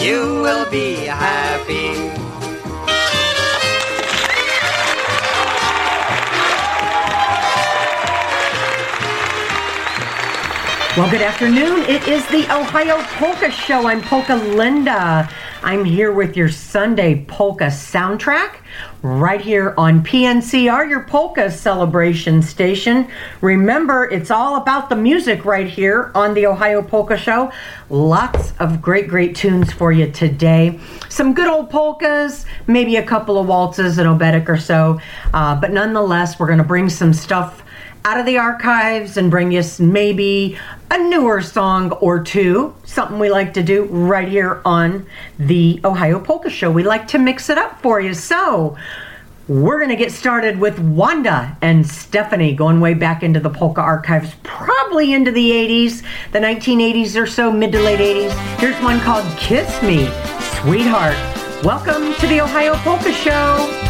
You will be happy. Well, good afternoon. It is the Ohio Polka Show. I'm Polka Linda. I'm here with your Sunday polka soundtrack right here on PNCR, your polka celebration station. Remember, it's all about the music right here on the Ohio Polka Show. Lots of great, great tunes for you today. Some good old polkas, maybe a couple of waltzes, an oberek or so. Uh, but nonetheless, we're going to bring some stuff out of the archives and bring you maybe a newer song or two. Something we like to do right here on the Ohio Polka Show. We like to mix it up for you. So, we're going to get started with Wanda and Stephanie going way back into the polka archives, probably into the 80s, the 1980s or so, mid to late 80s. Here's one called Kiss Me, Sweetheart. Welcome to the Ohio Polka Show.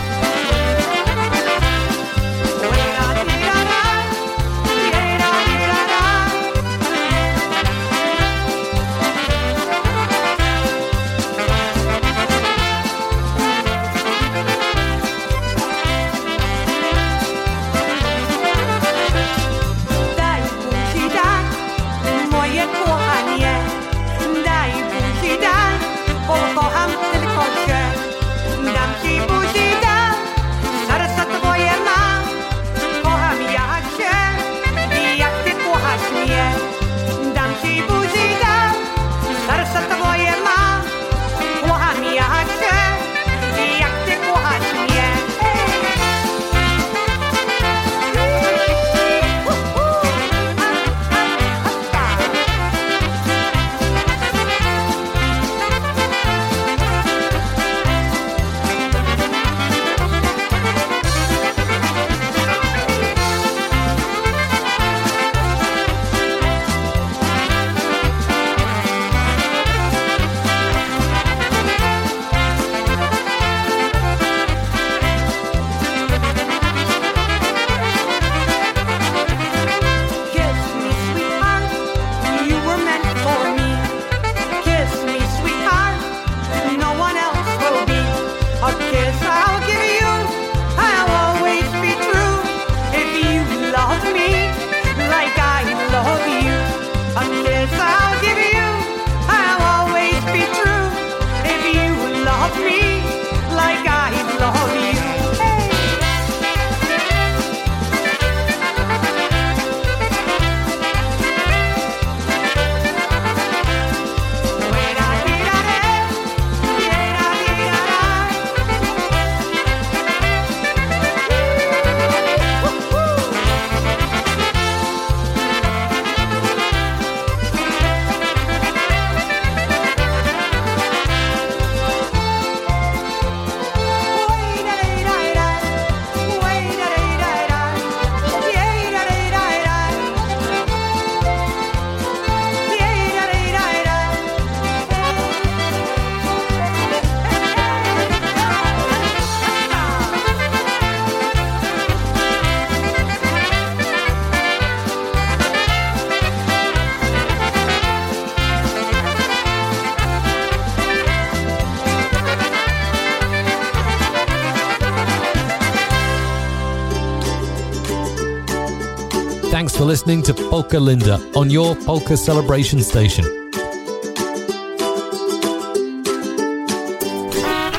Listening to Polka Linda on your Polka Celebration station.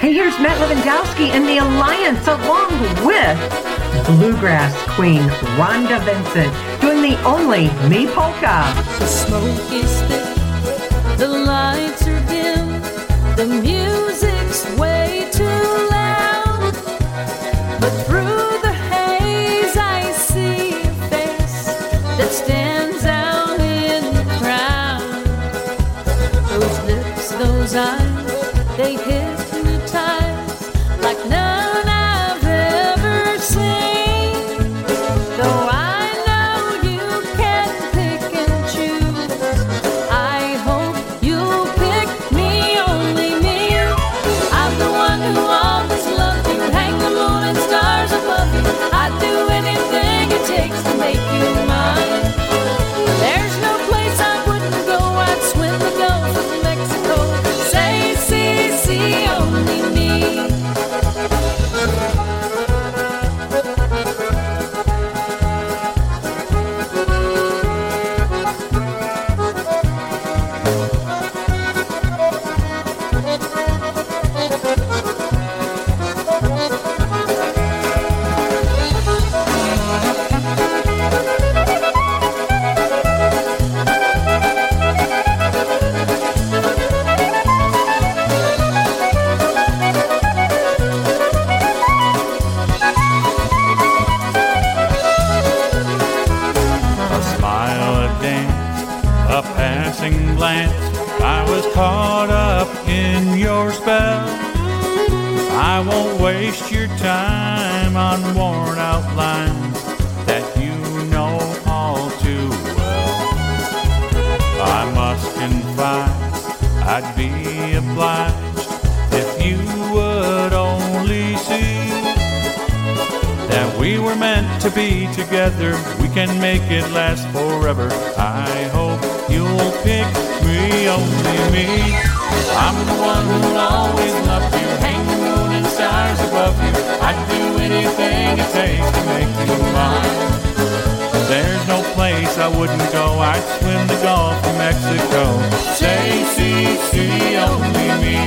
Hey, here's Matt Lewandowski and the Alliance, along with bluegrass queen Rhonda Vincent, doing the only Me Polka. The smoke is thick, the lights are dim, the music's way too loud. I'd be obliged if you would only see that we were meant to be together. We can make it last forever. I hope you'll pick me, only me. I'm the one who'll always love you, hang the moon and stars above you. I'd do anything it takes to make you mine. Place I wouldn't go. I'd swim the Gulf of Mexico. Say, see, see, only me.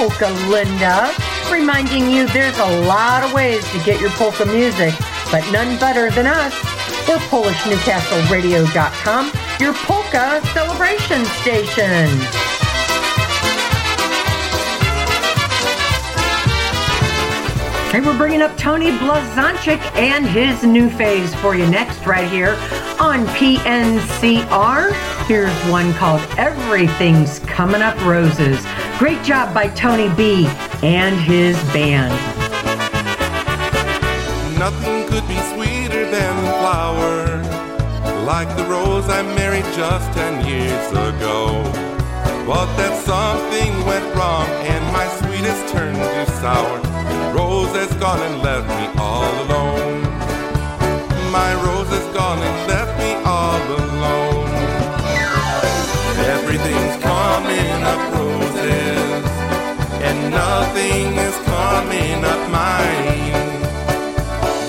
Polka Linda, reminding you there's a lot of ways to get your polka music, but none better than us. We're PolishNewcastleRadio.com, your polka celebration station. Hey, we're bringing up Tony Blazonczyk and his new phase for you next, right here on PNCR. Here's one called Everything's Coming Up Roses. Great job by Tony B and his band. Nothing could be sweeter than a flower, like the rose I married just ten years ago. But that something went wrong, and my sweetest turned to sour. Rose has gone and left me all alone. My rose has gone and left me all alone. Everything's coming up one nothing is coming up mine.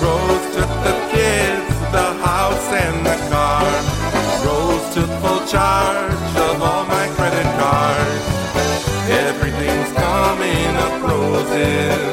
Rose took the kids, the house, and the car. Rose took full charge of all my credit cards. Everything's coming up roses.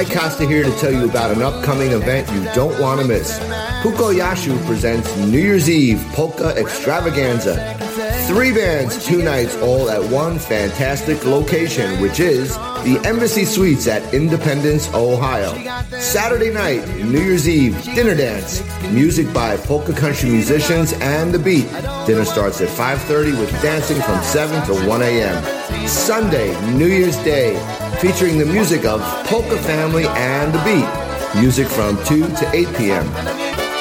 Mike Costa here to tell you about an upcoming event you don't want to miss. Puko Yashu presents New Year's Eve Polka Extravaganza. Three bands, two nights, all at one fantastic location, which is the Embassy Suites at Independence, Ohio. Saturday night, New Year's Eve, dinner dance, music by polka country musicians and the beat. Dinner starts at 5:30 with dancing from 7 to 1 a.m. Sunday, New Year's Day, featuring the music of Polka Family and the Beat. Music from 2 to 8 p.m.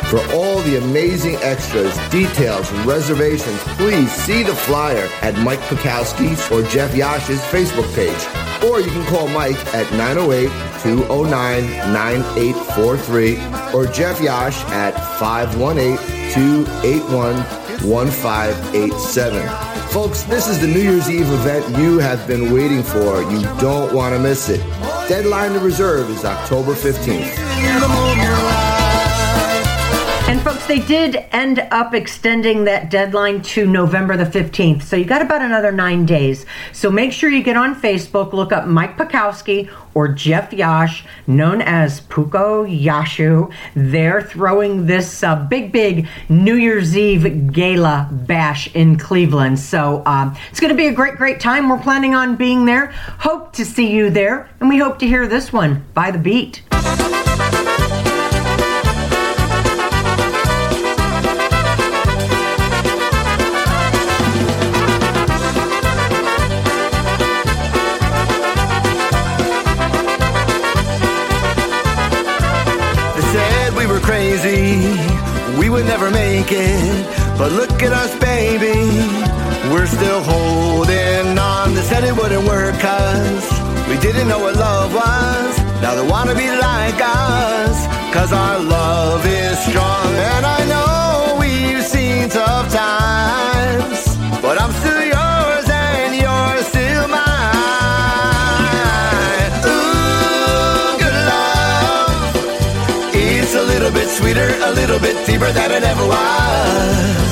For all the amazing extras, details, and reservations, please see the flyer at Mike Pikowski's or Jeff Yash's Facebook page. Or you can call Mike at 908-209-9843 or Jeff Yash at 518-281-1587. Folks, this is the New Year's Eve event you have been waiting for. You don't want to miss it. Deadline to reserve is October 15th. And folks, they did end up extending that deadline to November the 15th. So you got about another nine days. So make sure you get on Facebook, look up Mike Pikowski or Jeff Yash, known as Puko Yashu. They're throwing this uh, big, big New Year's Eve gala bash in Cleveland. So um, it's going to be a great, great time. We're planning on being there. Hope to see you there. And we hope to hear this one by the beat. But look at us, baby, we're still holding on. They said it wouldn't work, cause we didn't know what love was. Now they wanna be like us, cause our love is strong. And I know we've seen tough times, but I'm still yours sweeter, a little bit deeper than it ever was.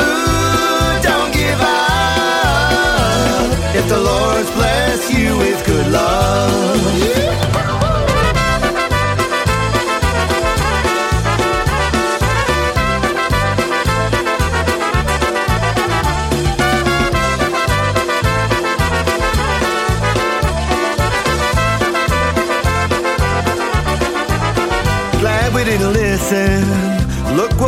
Ooh, don't give up. If the Lord's blessed you with good love.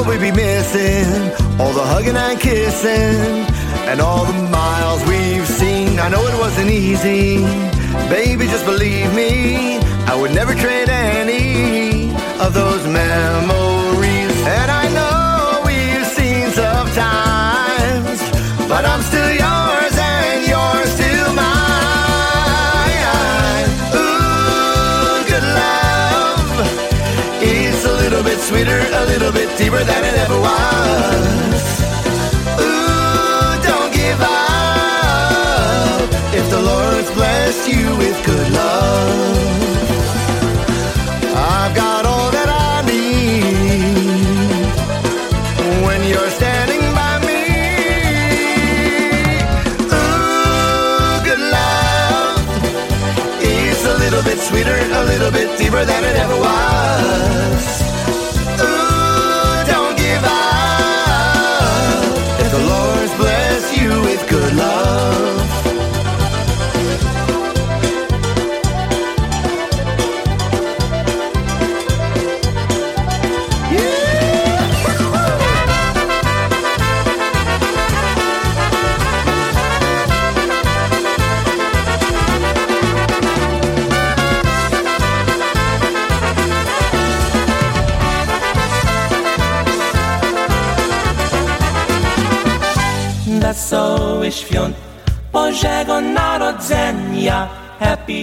What we be missing. All the hugging and kissing. And all the miles we've seen. I know it wasn't easy. Baby, just believe me. I would never trade any of those than it ever was.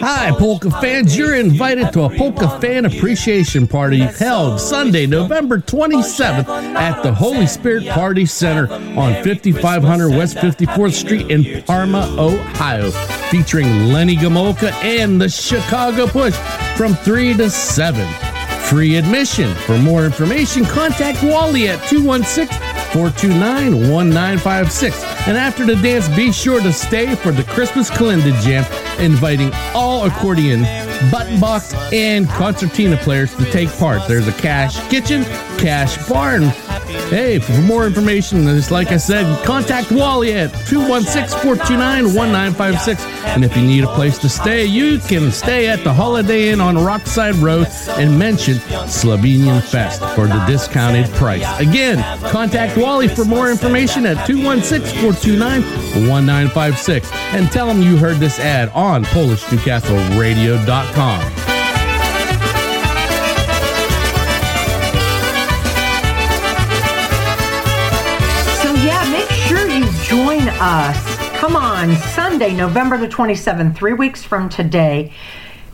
Hi, polka fans. You're invited to a polka fan appreciation party held Sunday, November 27th at the Holy Spirit Party Center on 5500 West 54th Street in Parma, Ohio, featuring Lenny Gomulka and the Chicago Push from 3 to 7. Free admission. For more information, contact Wally at 216 429 1956. And after the dance, be sure to stay for the Christmas Kalinda Jam, inviting all accordion, button box, and concertina players to take part. There's a cash kitchen, cash bar, and hey, for more information, just like I said, contact Wally at 216 429 1956. And if you need a place to stay, you can stay at the Holiday Inn on Rockside Road and mention Slovenian Fest for the discounted price. Again, contact Wally for more information at 216 429 1956 and tell him you heard this ad on PolishNewcastleRadio.com. us. Come on, Sunday, November the 27th, three weeks from today.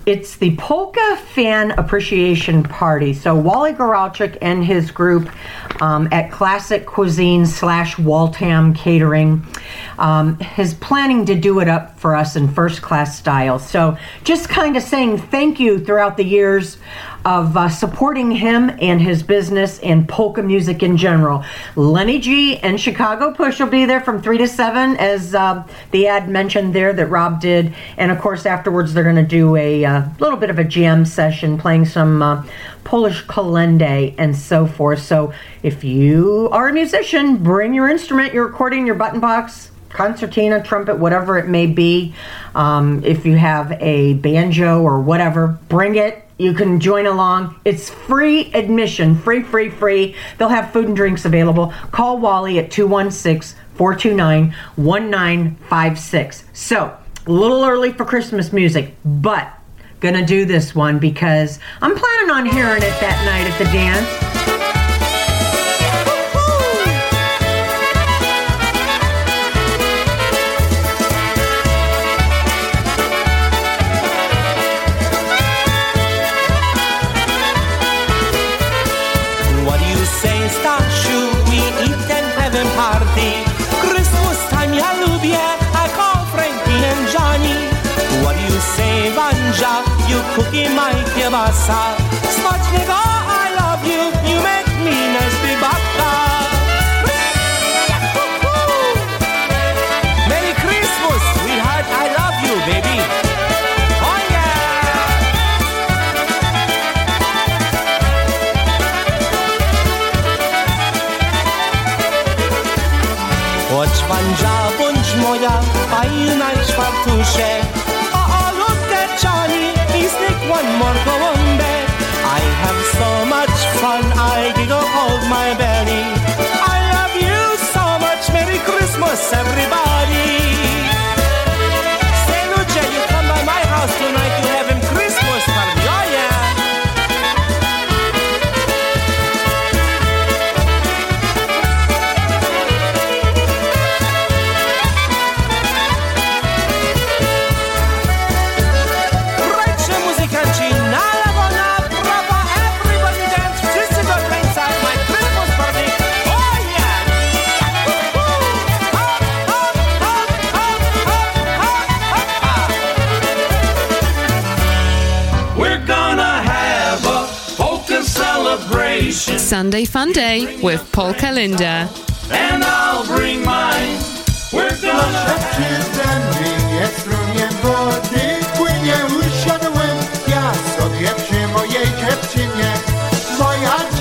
It's the Polka Fan Appreciation Party. So, Wally Goralchik and his group um, at Classic Cuisine slash Waltham Catering um, is planning to do it up for us in first class style. So, just kind of saying thank you throughout the years of uh, supporting him and his business and polka music in general. Lenny G and Chicago Push will be there from 3 to 7, as uh, the ad mentioned there that Rob did. And of course, afterwards, they're going to do a uh, little bit of a jam session playing some uh, Polish kalende and so forth. So if you are a musician, bring your instrument, your accordion, your button box concertina, trumpet, whatever it may be. Um, if you have a banjo or whatever, bring it. You can join along. It's free admission, free, free, free. They'll have food and drinks available. Call Wally at 216 429 1956. So, a little early for Christmas music, but gonna do this one because I'm planning on hearing it that night at the dance. Kielbasa. Smacznego, I love you. You make me nasty baka. Merry Christmas, sweetheart. I love you, baby. Oh yeah. Chodź Wanja, bądź moja fajna i czwartuszek A o oh, oh, look at Johnny, he's like one more everybody. Sunday Fun Day with Polka Linda. and I'll bring mine. We're gonna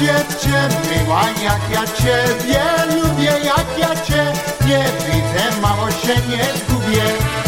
dziewczyna, jak ja ciebie lubię, jak ja cię nie widzę, mało się nie zgubię.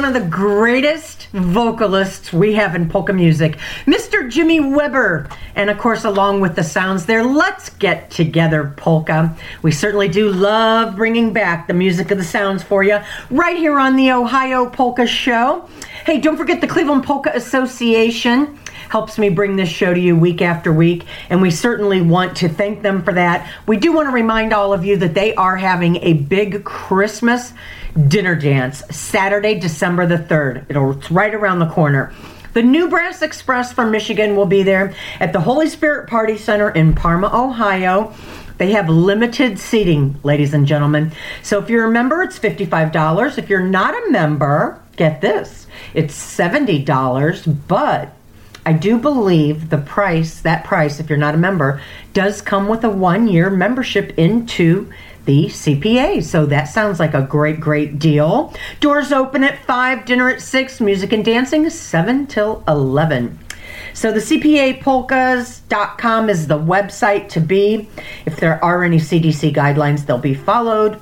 One of the greatest vocalists we have in polka music, Mr. Jimmy Weber. And of course, along with the sounds there, let's get together polka. We certainly do love bringing back the music of the sounds for you right here on the Ohio Polka Show. Hey, don't forget the Cleveland Polka Association helps me bring this show to you week after week, and we certainly want to thank them for that. We do want to remind all of you that they are having a big Christmas dinner dance Saturday, December the 3rd. It'll, it's right around the corner. The New Brass Express from Michigan will be there at the Holy Spirit Party Center in Parma, Ohio. They have limited seating, ladies and gentlemen. So if you're a member, it's $55. If you're not a member, get this, it's $70, but I do believe the price, that price, if you're not a member, does come with a one year membership into the CPA. So that sounds like a great, great deal. Doors open at 5, dinner at 6, music and dancing 7 till 11. So the CPApolkas.com is the website to be. If there are any CDC guidelines, they'll be followed.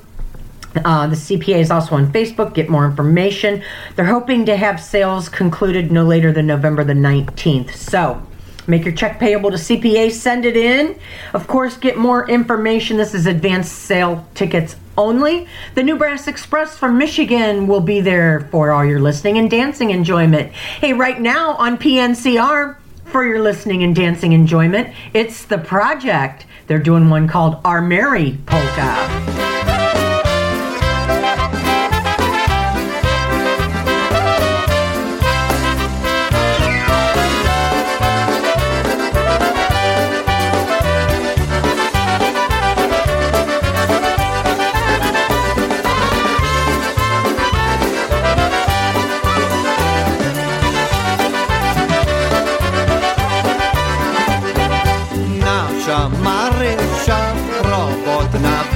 Uh, the CPA is also on Facebook. Get more information. They're hoping to have sales concluded no later than November the 19th. So make your check payable to CPA, send it in. Of course, get more information. This is advanced sale tickets only. The New Brass Express from Michigan will be there for all your listening and dancing enjoyment. Hey, right now on PNCR, for your listening and dancing enjoyment, it's The Project. They're doing one called Our Merry Polka.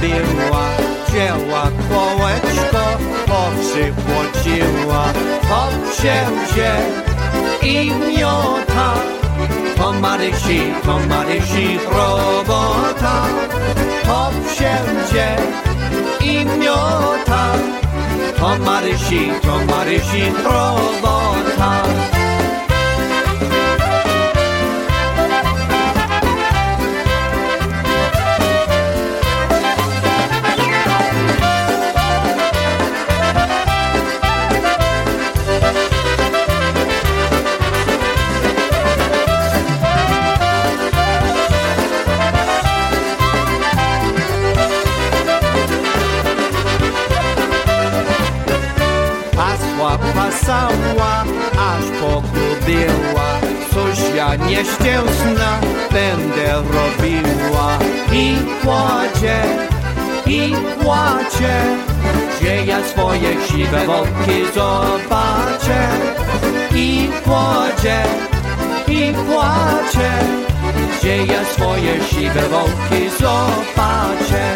Była, wzięła kołeczko, poprzypłociła, obcięcie i miota. To Marysi, to Marysi robota, to wszędzie i miota. To Marysi, to Marysi robota. Ja nieszczęsna będę robiła. I płacze, i płacze Gdzie ja swoje siwe wołki zobaczę. I płacze, i płacze Gdzie ja swoje siwe wołki zobaczę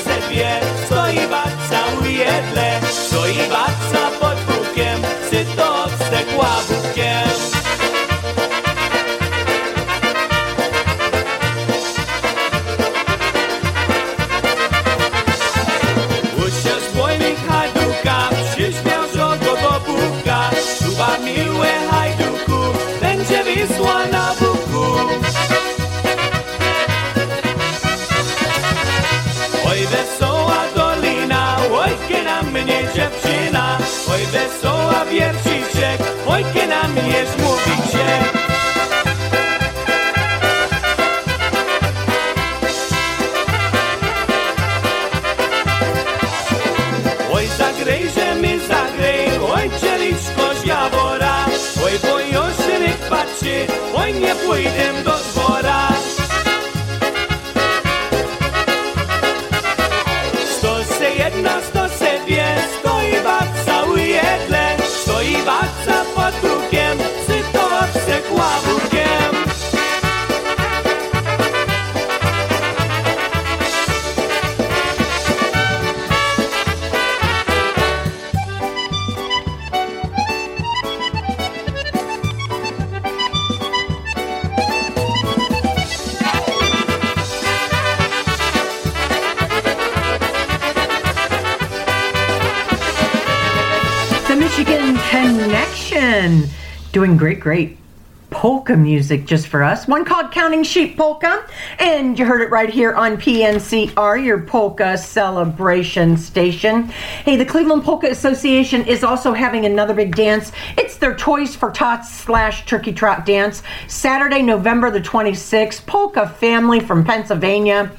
se dwie, stoi babca ujedle, stoi babca pod bukiem, czy to obsekła great, great polka music just for us. One called Counting Sheep Polka, and you heard it right here on PNCR, your polka celebration station. Hey, the Cleveland Polka Association is also having another big dance. It's their Toys for Tots slash Turkey Trot dance, Saturday, November the 26th. Polka family from Pennsylvania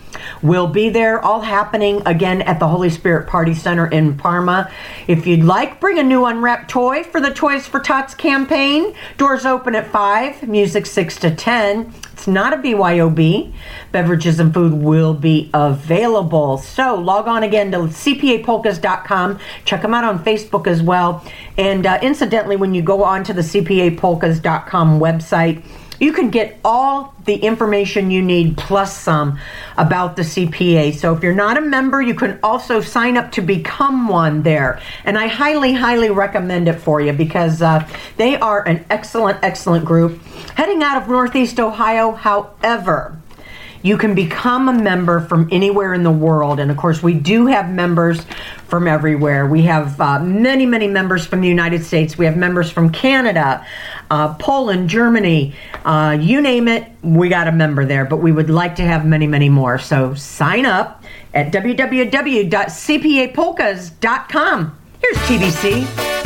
will be there, all happening again at the Holy Spirit Party Center in Parma. If you'd like, bring a new unwrapped toy for the Toys for Tots campaign. Doors open at 5, music 6 to 10. It's not a BYOB. Beverages and food will be available. So log on again to cpapolkas.com. Check them out on Facebook as well. And uh, incidentally, when you go on to the cpapolkas.com website, you can get all the information you need plus some about the CPA. So if you're not a member, you can also sign up to become one there. And I highly, highly recommend it for you because uh, they are an excellent, excellent group heading out of Northeast Ohio. However, You can become a member from anywhere in the world. And of course, we do have members from everywhere. We have uh, many, many members from the United States. We have members from Canada, uh, Poland, Germany, uh, you name it, we got a member there. But we would like to have many, many more. So sign up at www.cpapolkas.com. Here's TBC.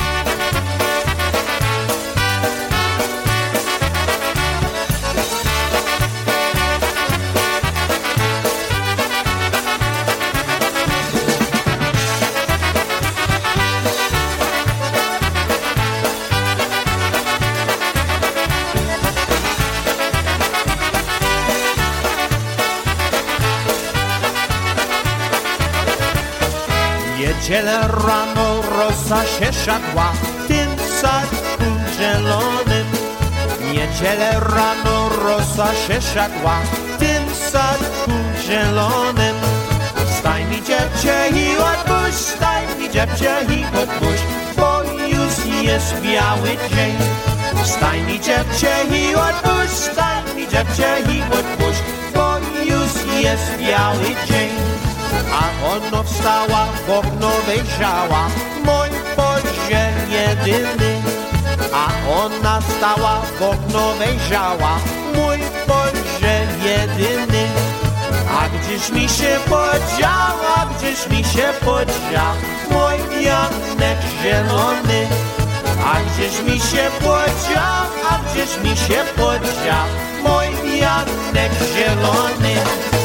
Rosa się szadła w tym sadku zielonym. Niedzielę rano rosa się szadła w tym sadku zielonym. Staj mi dziewczę i odpuść, staj mi dziewczę i odpuść, bo już jest biały dzień. Staj mi dziewczę i odpuść, staj mi dziewczę i odpuść, bo już jest biały dzień. A ono wstała, w okno wyjrzała, mój Boże jedyny. A ona stała, w okno wyjrzała, mój Boże jedyny. A gdzieś mi się podział, a gdzieś mi się podział, mój Janek zielony. A gdzieś mi się podział, a gdzieś mi się podział, mój Janek zielony.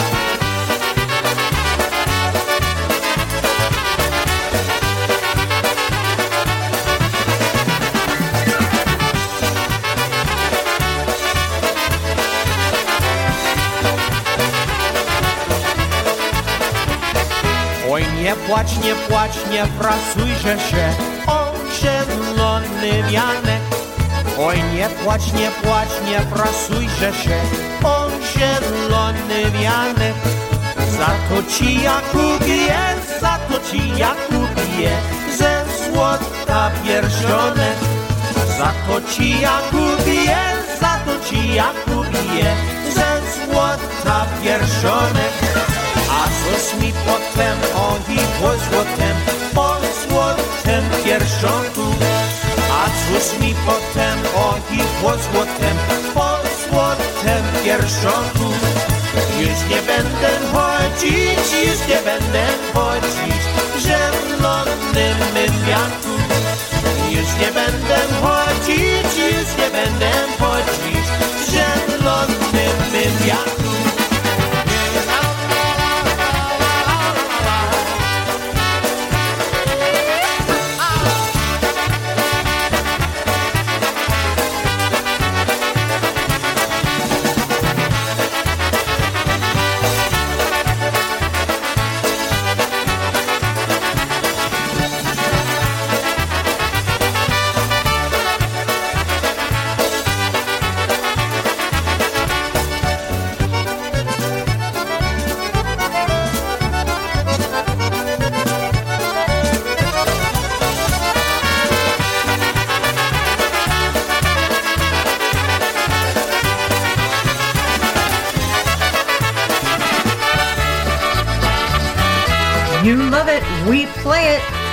Nie płacz, nie płacz, nie frasujże się, o zielony wianek. Oj, nie płacz, nie płacz, nie frasujże się, o zielony wianek. Za to ci ja kupię, za to ci ja kupię, ze złota pierścionek. Za to ci ja kupię, za to ci ja kupię, ze złota pierścionek. A cóż mi potem, oj, po złotem, po złotem pierścionku. A cóż mi potem, oj, po złotem, po złotem pierścionku. Już nie będę chodzić, już nie będę chodzić w zielonym. Już nie będę chodzić, już nie będę chodzić w zielonym.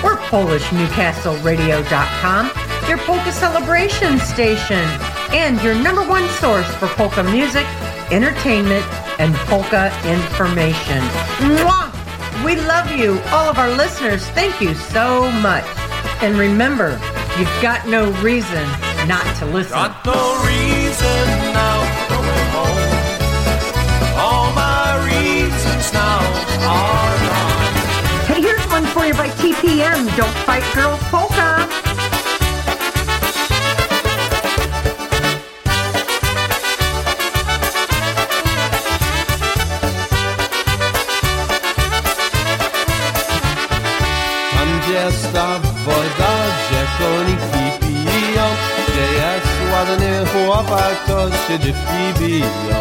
We're PolishNewcastleRadio.com, your polka celebration station, and your number one source for polka music, entertainment, and polka information. Mwah! We love you, all of our listeners. Thank you so much. And remember, you've got no reason not to listen. Got no reason For you by TPM. Don't fight girls polka. Tam gdzie jest ta woda, gdzie koniki piją Gdzie jest ładny chłopak, to się dziewki biją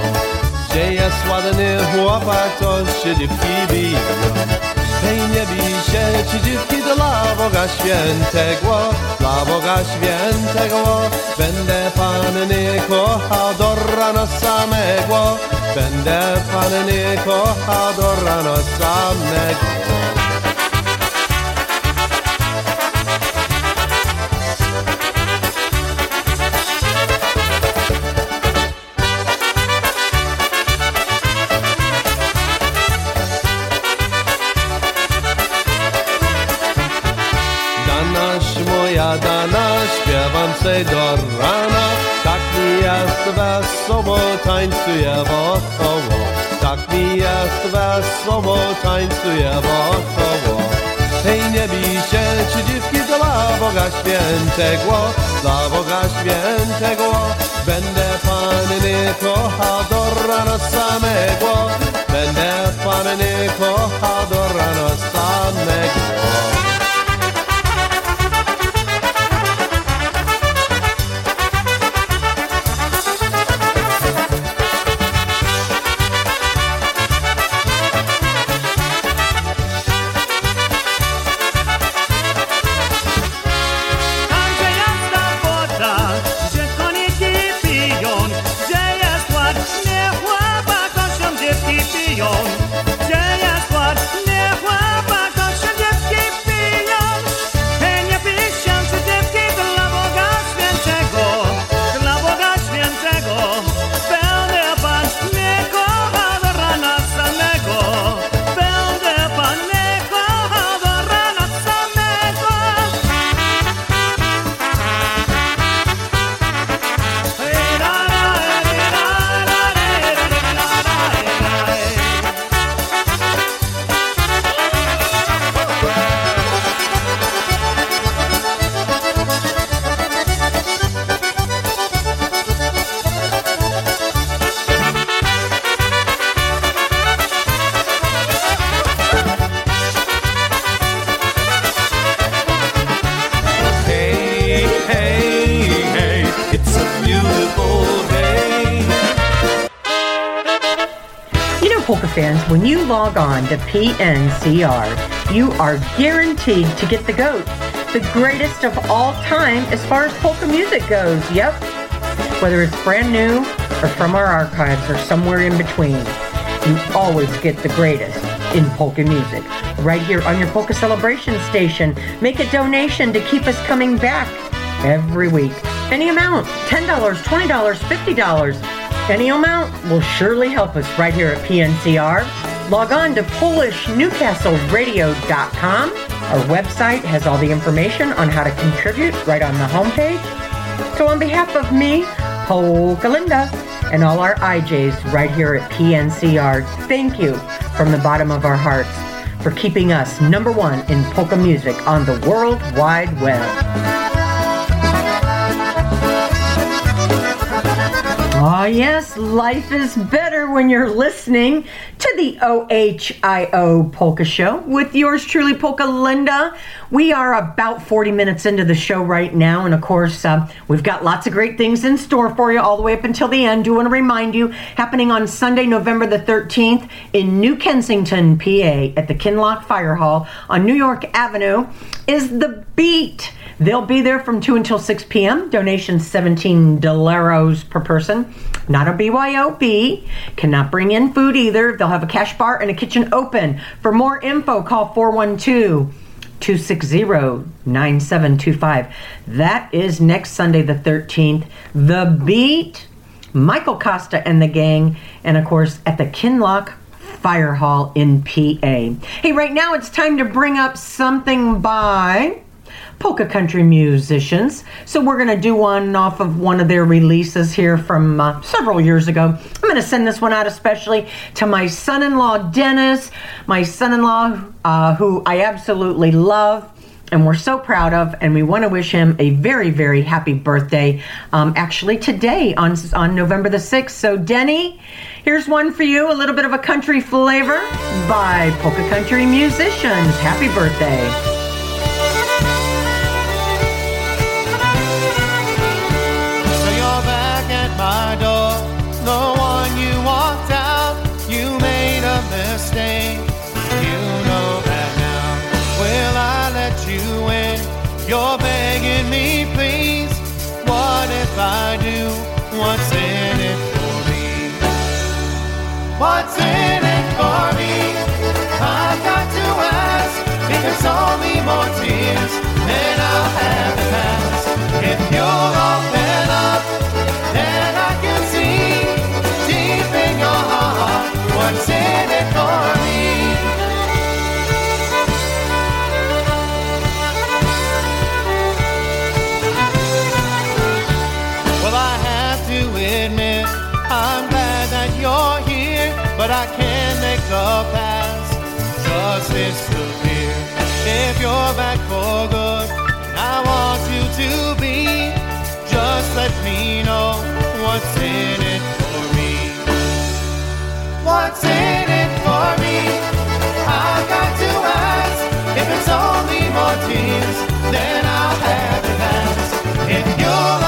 jest ładny chłopak, to się dziewki Hej, nie bij się, ci dziwki, to dla Boga świętego, dla Boga świętego. Będę panny kochał do rana samego, będę panny kochał do rana samego. Wesoło, tańcuję wokoło Tak mi jest wesoło, tańcuję wokoło Hej, nie bij się, czy dziwki dla Boga Świętego Dla Boga Świętego. Będę Panny kochał do rana samego. Będę Panny kochał PNCR, you are guaranteed to get the GOAT, the greatest of all time as far as polka music goes. Yep. Whether it's brand new or from our archives or somewhere in between, you always get the greatest in polka music. Right here on your Polka Celebration station. Make a donation to keep us coming back every week. Any amount $10, $20, $50. Any amount will surely help us right here at PNCR. Log on to PolishNewcastleRadio.com. Our website has all the information on how to contribute right on the homepage. So, on behalf of me, Polka Linda, and all our IJs right here at PNCR, thank you from the bottom of our hearts for keeping us number one in polka music on the World Wide Web. Oh, yes, life is better when you're listening to the OHIO Polka Show with yours truly, Polka Linda. We are about 40 minutes into the show right now, and of course, uh, we've got lots of great things in store for you all the way up until the end. Do want to remind you, happening on Sunday, November the 13th in New Kensington, PA, at the Kinloch Fire Hall on New York Avenue, is The Beat. They'll be there from 2 until 6 p.m. Donation 17 dollaros per person. Not a BYOB. Cannot bring in food either. They'll have a cash bar and a kitchen open. For more info, call 412 260 9725. That is next Sunday, the 13th. The Beat, Michael Costa and the gang, and of course at the Kinloch Fire Hall in PA. Hey, right now it's time to bring up something by polka country musicians. So we're going to do one off of one of their releases here from uh, several years ago. I'm going to send this one out especially to my son-in-law Dennis, my son-in-law uh, who I absolutely love. And we're so proud of, and we want to wish him a very, very happy birthday. Um, actually, today on on November the sixth. So, Denny, here's one for you. A little bit of a country flavor by polka country musicians. Happy birthday! What's in it for me? I've got to ask if it's only more tears, then I'll have to pass. If you'll open disappear. If you're back for good, I want you to be. Just let me know what's in it for me. What's in it for me? I've got to ask if it's only more tears, then I'll have it ask. If you'll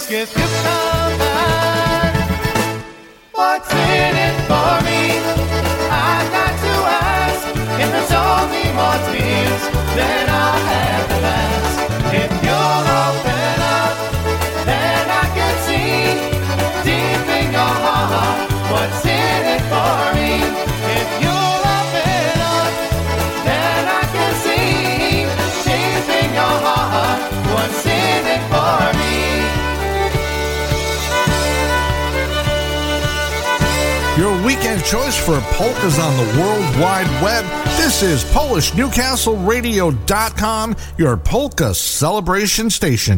risk if you come back? What's in it for me? I got to ask if it's only more tears, then I'll have to ask. If you'll weekend choice for polkas on the World Wide Web. This is PolishNewcastleRadio.com, your polka celebration station.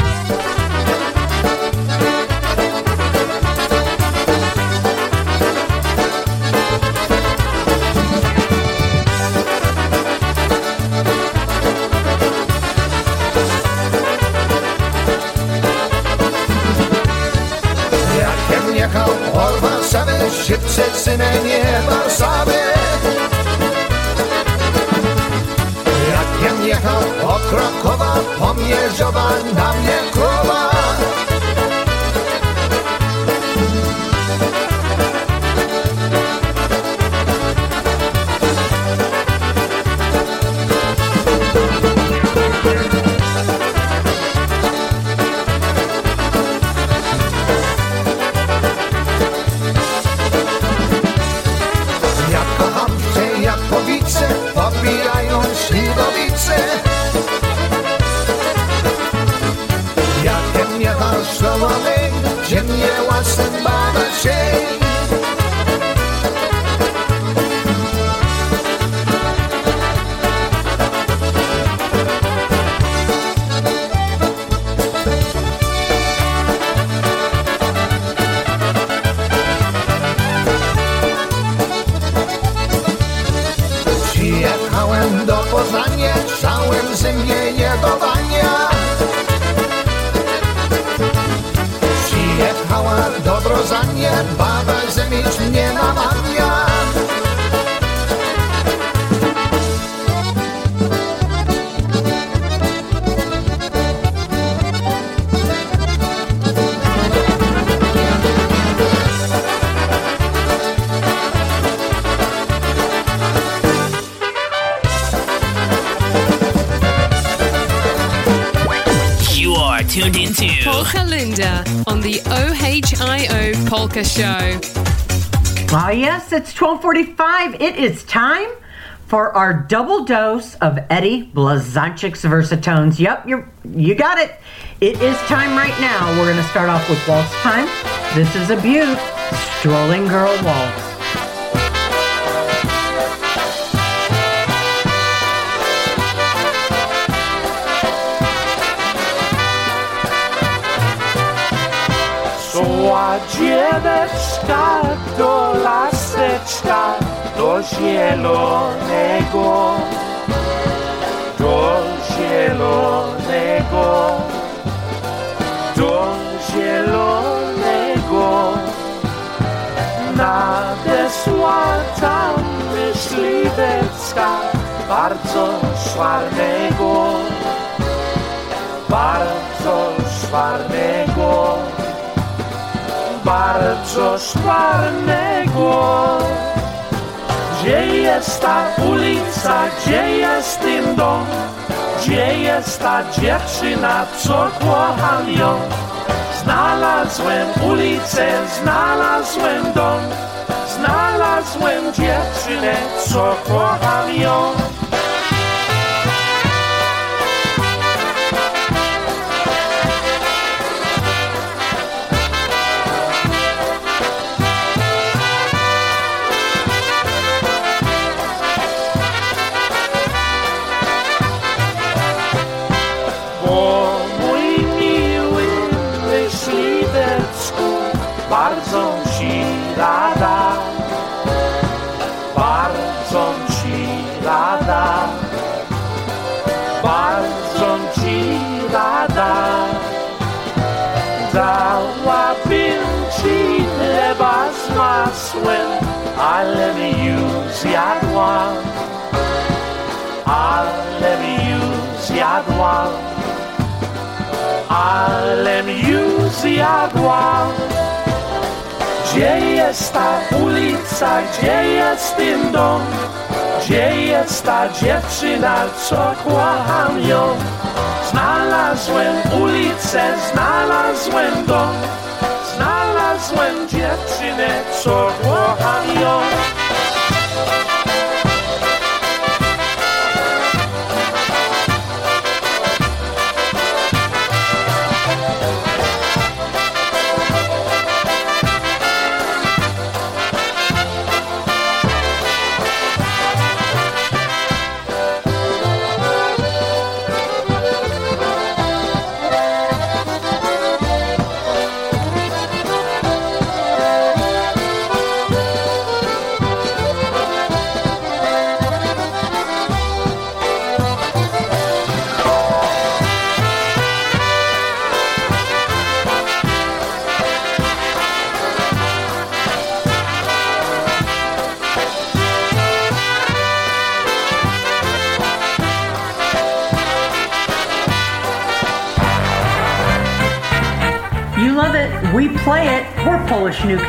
Szybce synem nie Warszawy. Jakiem jechał od Krakowa, pomierzowa na mnie krowa. Szlomowy, ciemnie łasem bada Polka Show. Ah, yes, it's 1245. It is time for our double dose of Eddie Blazonczyk's Versatones. Yep, you you got it. It is time right now. We're going to start off with waltz time. This is a beaut, Strolling Girl Waltz. Dzieweczka do laseczka do zielonego, do zielonego, do zielonego. Nadesła tam myśliwecka bardzo szwarnego, bardzo szwarnego bardzo szwarnego. Gdzie jest ta ulica, gdzie jest ten dom, gdzie jest ta dziewczyna, co kocham ją? Znalazłem ulicę, znalazłem dom, znalazłem dziewczynę, co kocham ją. Już zjadłam ale mi już zjadła. Gdzie jest ta ulica, gdzie jest ten dom, gdzie jest ta dziewczyna, co kocham ją? Znalazłem ulicę, znalazłem dom, znalazłem dziewczynę, co kocham ją.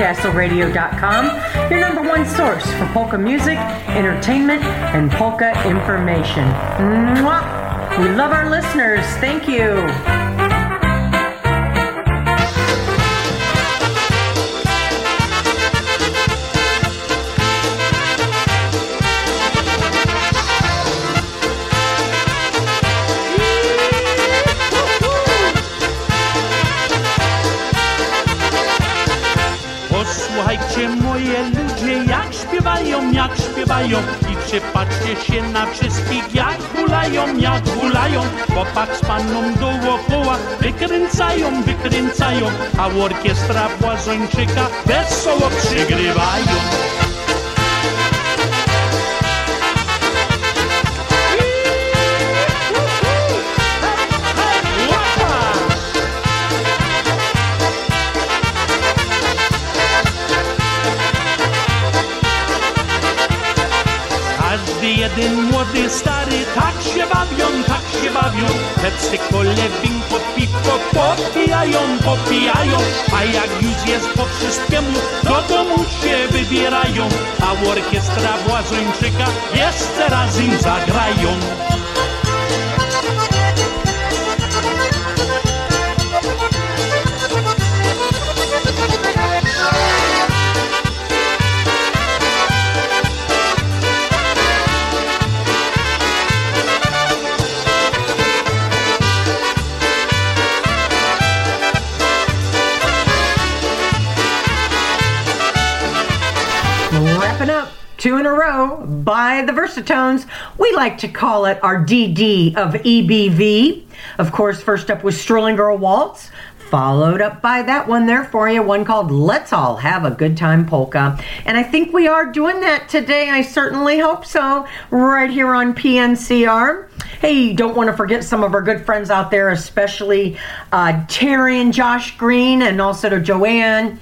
PolishNewcastleRadio.com, your number one source for polka music, entertainment, and polka information. Mwah! We love our listeners. Thank you. I przypatrzcie się na wszystkich, jak hulają, jak hulają. Chłopak z panną dookoła wykręcają, wykręcają. A orkiestra Błazończyka wesoło przygrywają Jeden młody, stary, tak się bawią, tak się bawią. Pepsi, kole, winko, piwo, popijają, popijają. A jak już jest po wszystkiemu, do domu się wybierają. A orkiestra Błazończyka jeszcze raz im zagrają. Versatones. We like to call it our DD of EBV. Of course, first up was Strolling Girl Waltz. Followed up by that one there for you, one called Let's All Have a Good Time Polka. And I think we are doing that today. I certainly hope so. Right here on PNCR. Hey, don't want to forget some of our good friends out there, especially uh, Terry and Josh Green, and also to Joanne.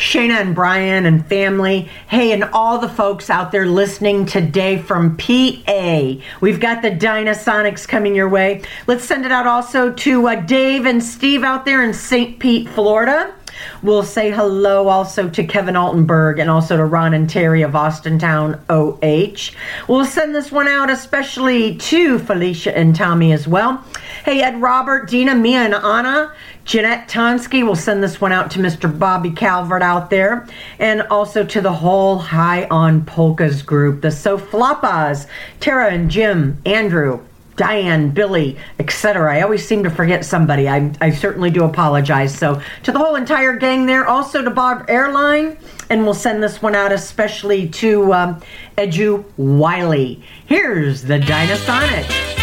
Shayna and Brian and family. Hey, and all the folks out there listening today from PA. We've got the Dynasonics coming your way. Let's send it out also to uh, Dave and Steve out there in St. Pete, Florida. We'll say hello also to Kevin Altenberg and also to Ron and Terry of Austintown OH. We'll send this one out especially to Felicia and Tommy as well. Hey, Ed Robert, Dina, Mia, and Anna. Jeanette Tonsky will send this one out to Mr. Bobby Calvert out there, and also to the whole High on Polkas group, the Soflapas, Tara and Jim, Andrew, Diane, Billy, etc. I always seem to forget somebody. I, I certainly do apologize. So, to the whole entire gang there, also to Bob Airline, and we'll send this one out especially to um, Edu Wiley. Here's the Dynasonic.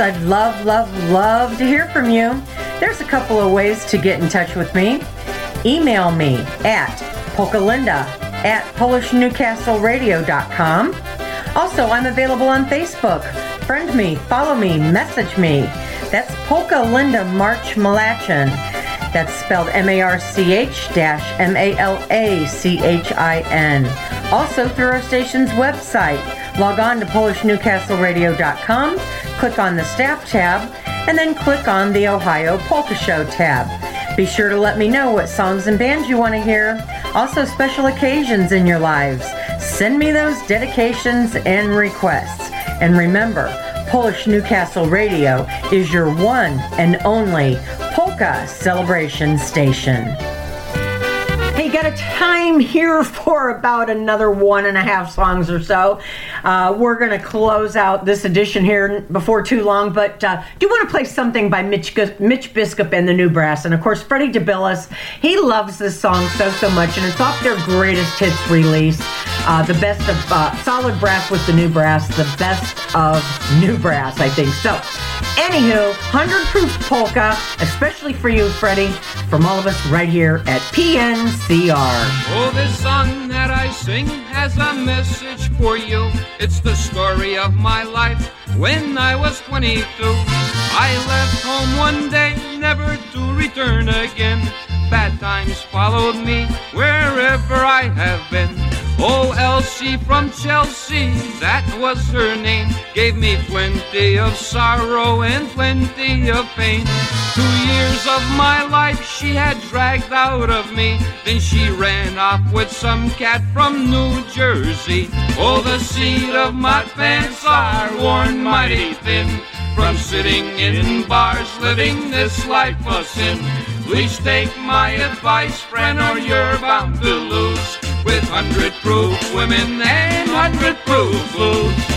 I'd love, love, love to hear from you. There's a couple of ways to get in touch with me. Email me at polkalinda at polishnewcastleradio.com. Also, I'm available on Facebook. Friend me, follow me, message me. That's Polka Linda March Malachin. That's spelled M A R C H dash M A L A C H I N. Also through our station's website. Log on to PolishNewcastleRadio.com, click on the staff tab, and then click on the Ohio Polka Show tab. Be sure to let me know what songs and bands you want to hear. Also, special occasions in your lives. Send me those dedications and requests. And remember, Polish Newcastle Radio is your one and only polka celebration station. Hey, got a time here for about another one and a half songs or so. Uh, we're going to close out this edition here before too long, but uh, do want to play something by Mitch, Mitch Biscup and the New Brass. And of course, Freddie DeBillis, he loves this song so, so much, and it's off their greatest hits release. Uh, the best of uh, solid brass with the new brass, the best of new brass, I think. So, anywho, 100 proof polka, especially for you, Freddie, from all of us right here at PNCR. Oh, this song that I sing has a message for you. It's the story of my life when I was 22. I left home one day, never to return again. Bad times followed me wherever I have been. Oh, Elsie from Chelsea, that was her name, gave me plenty of sorrow and plenty of pain. Two years of my life she had dragged out of me, then she ran off with some cat from New Jersey. Oh, the seat of my pants are worn mighty thin. from sitting in bars, living this life of sin. Please take my advice, friend, or you're bound to lose with hundred proof women and hundred proof booze.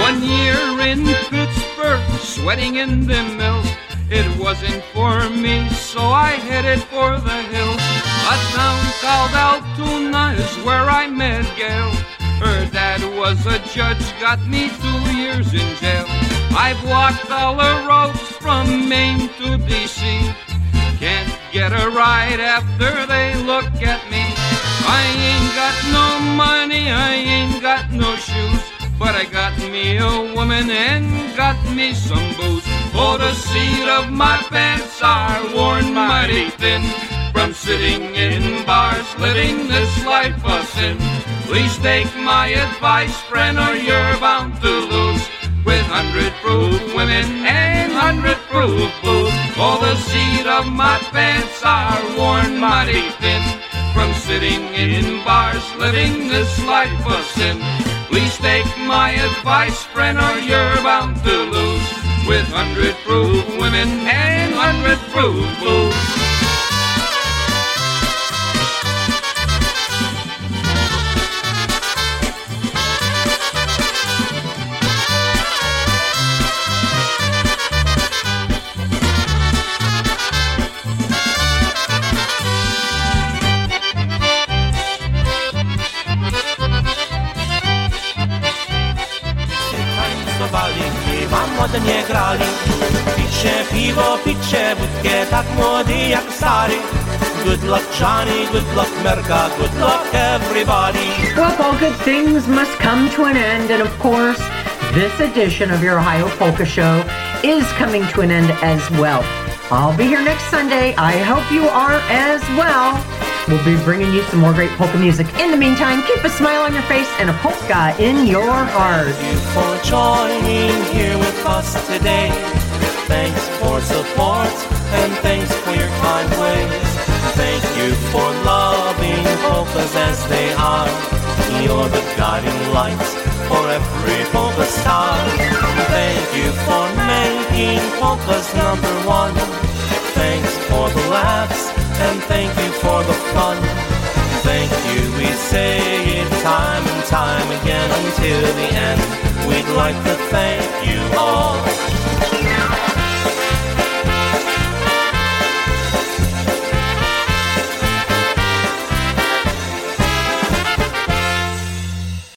One year in Pittsburgh, sweating in the mills. It wasn't for me, so I headed for the hills. A town called Altoona is where I met Gail. Her dad was a judge, got me two years in jail. I've walked all the roads from Maine to DC. Can't get a ride after they look at me. I ain't got no money, I ain't got no shoes. But I got me a woman and got me some booze. Oh, the seat of my pants are worn mighty thin from sitting in bars, living this life of sin. Please take my advice, friend, or you're bound to lose. With hundred proof women and hundred proof booze. Oh, the seat of my pants are worn mighty thin from sitting in bars, living this life of sin. Please take my advice, friend, or you're bound to lose with hundred proof women and hundred proof booze. Modnie grali. Picie piwo, picie wódkę, tak młody jak stary. Good luck Johnny, good luck Merka, good luck everybody. Well, all good things must come to an end, and of course, this edition of your Ohio Polka Show is coming to an end as well. I'll be here next Sunday. I hope you are as well. We'll be bringing you some more great polka music. In the meantime, keep a smile on your face and a polka in your heart. Us today. Thanks for support and thanks for your kind ways. Thank you for loving polkas as they are. You're the guiding light for every polka star. Thank you for making polkas number one. Thanks for the laughs and thank you for the fun thank you. We say it time and time again until the end. We'd like to thank you all.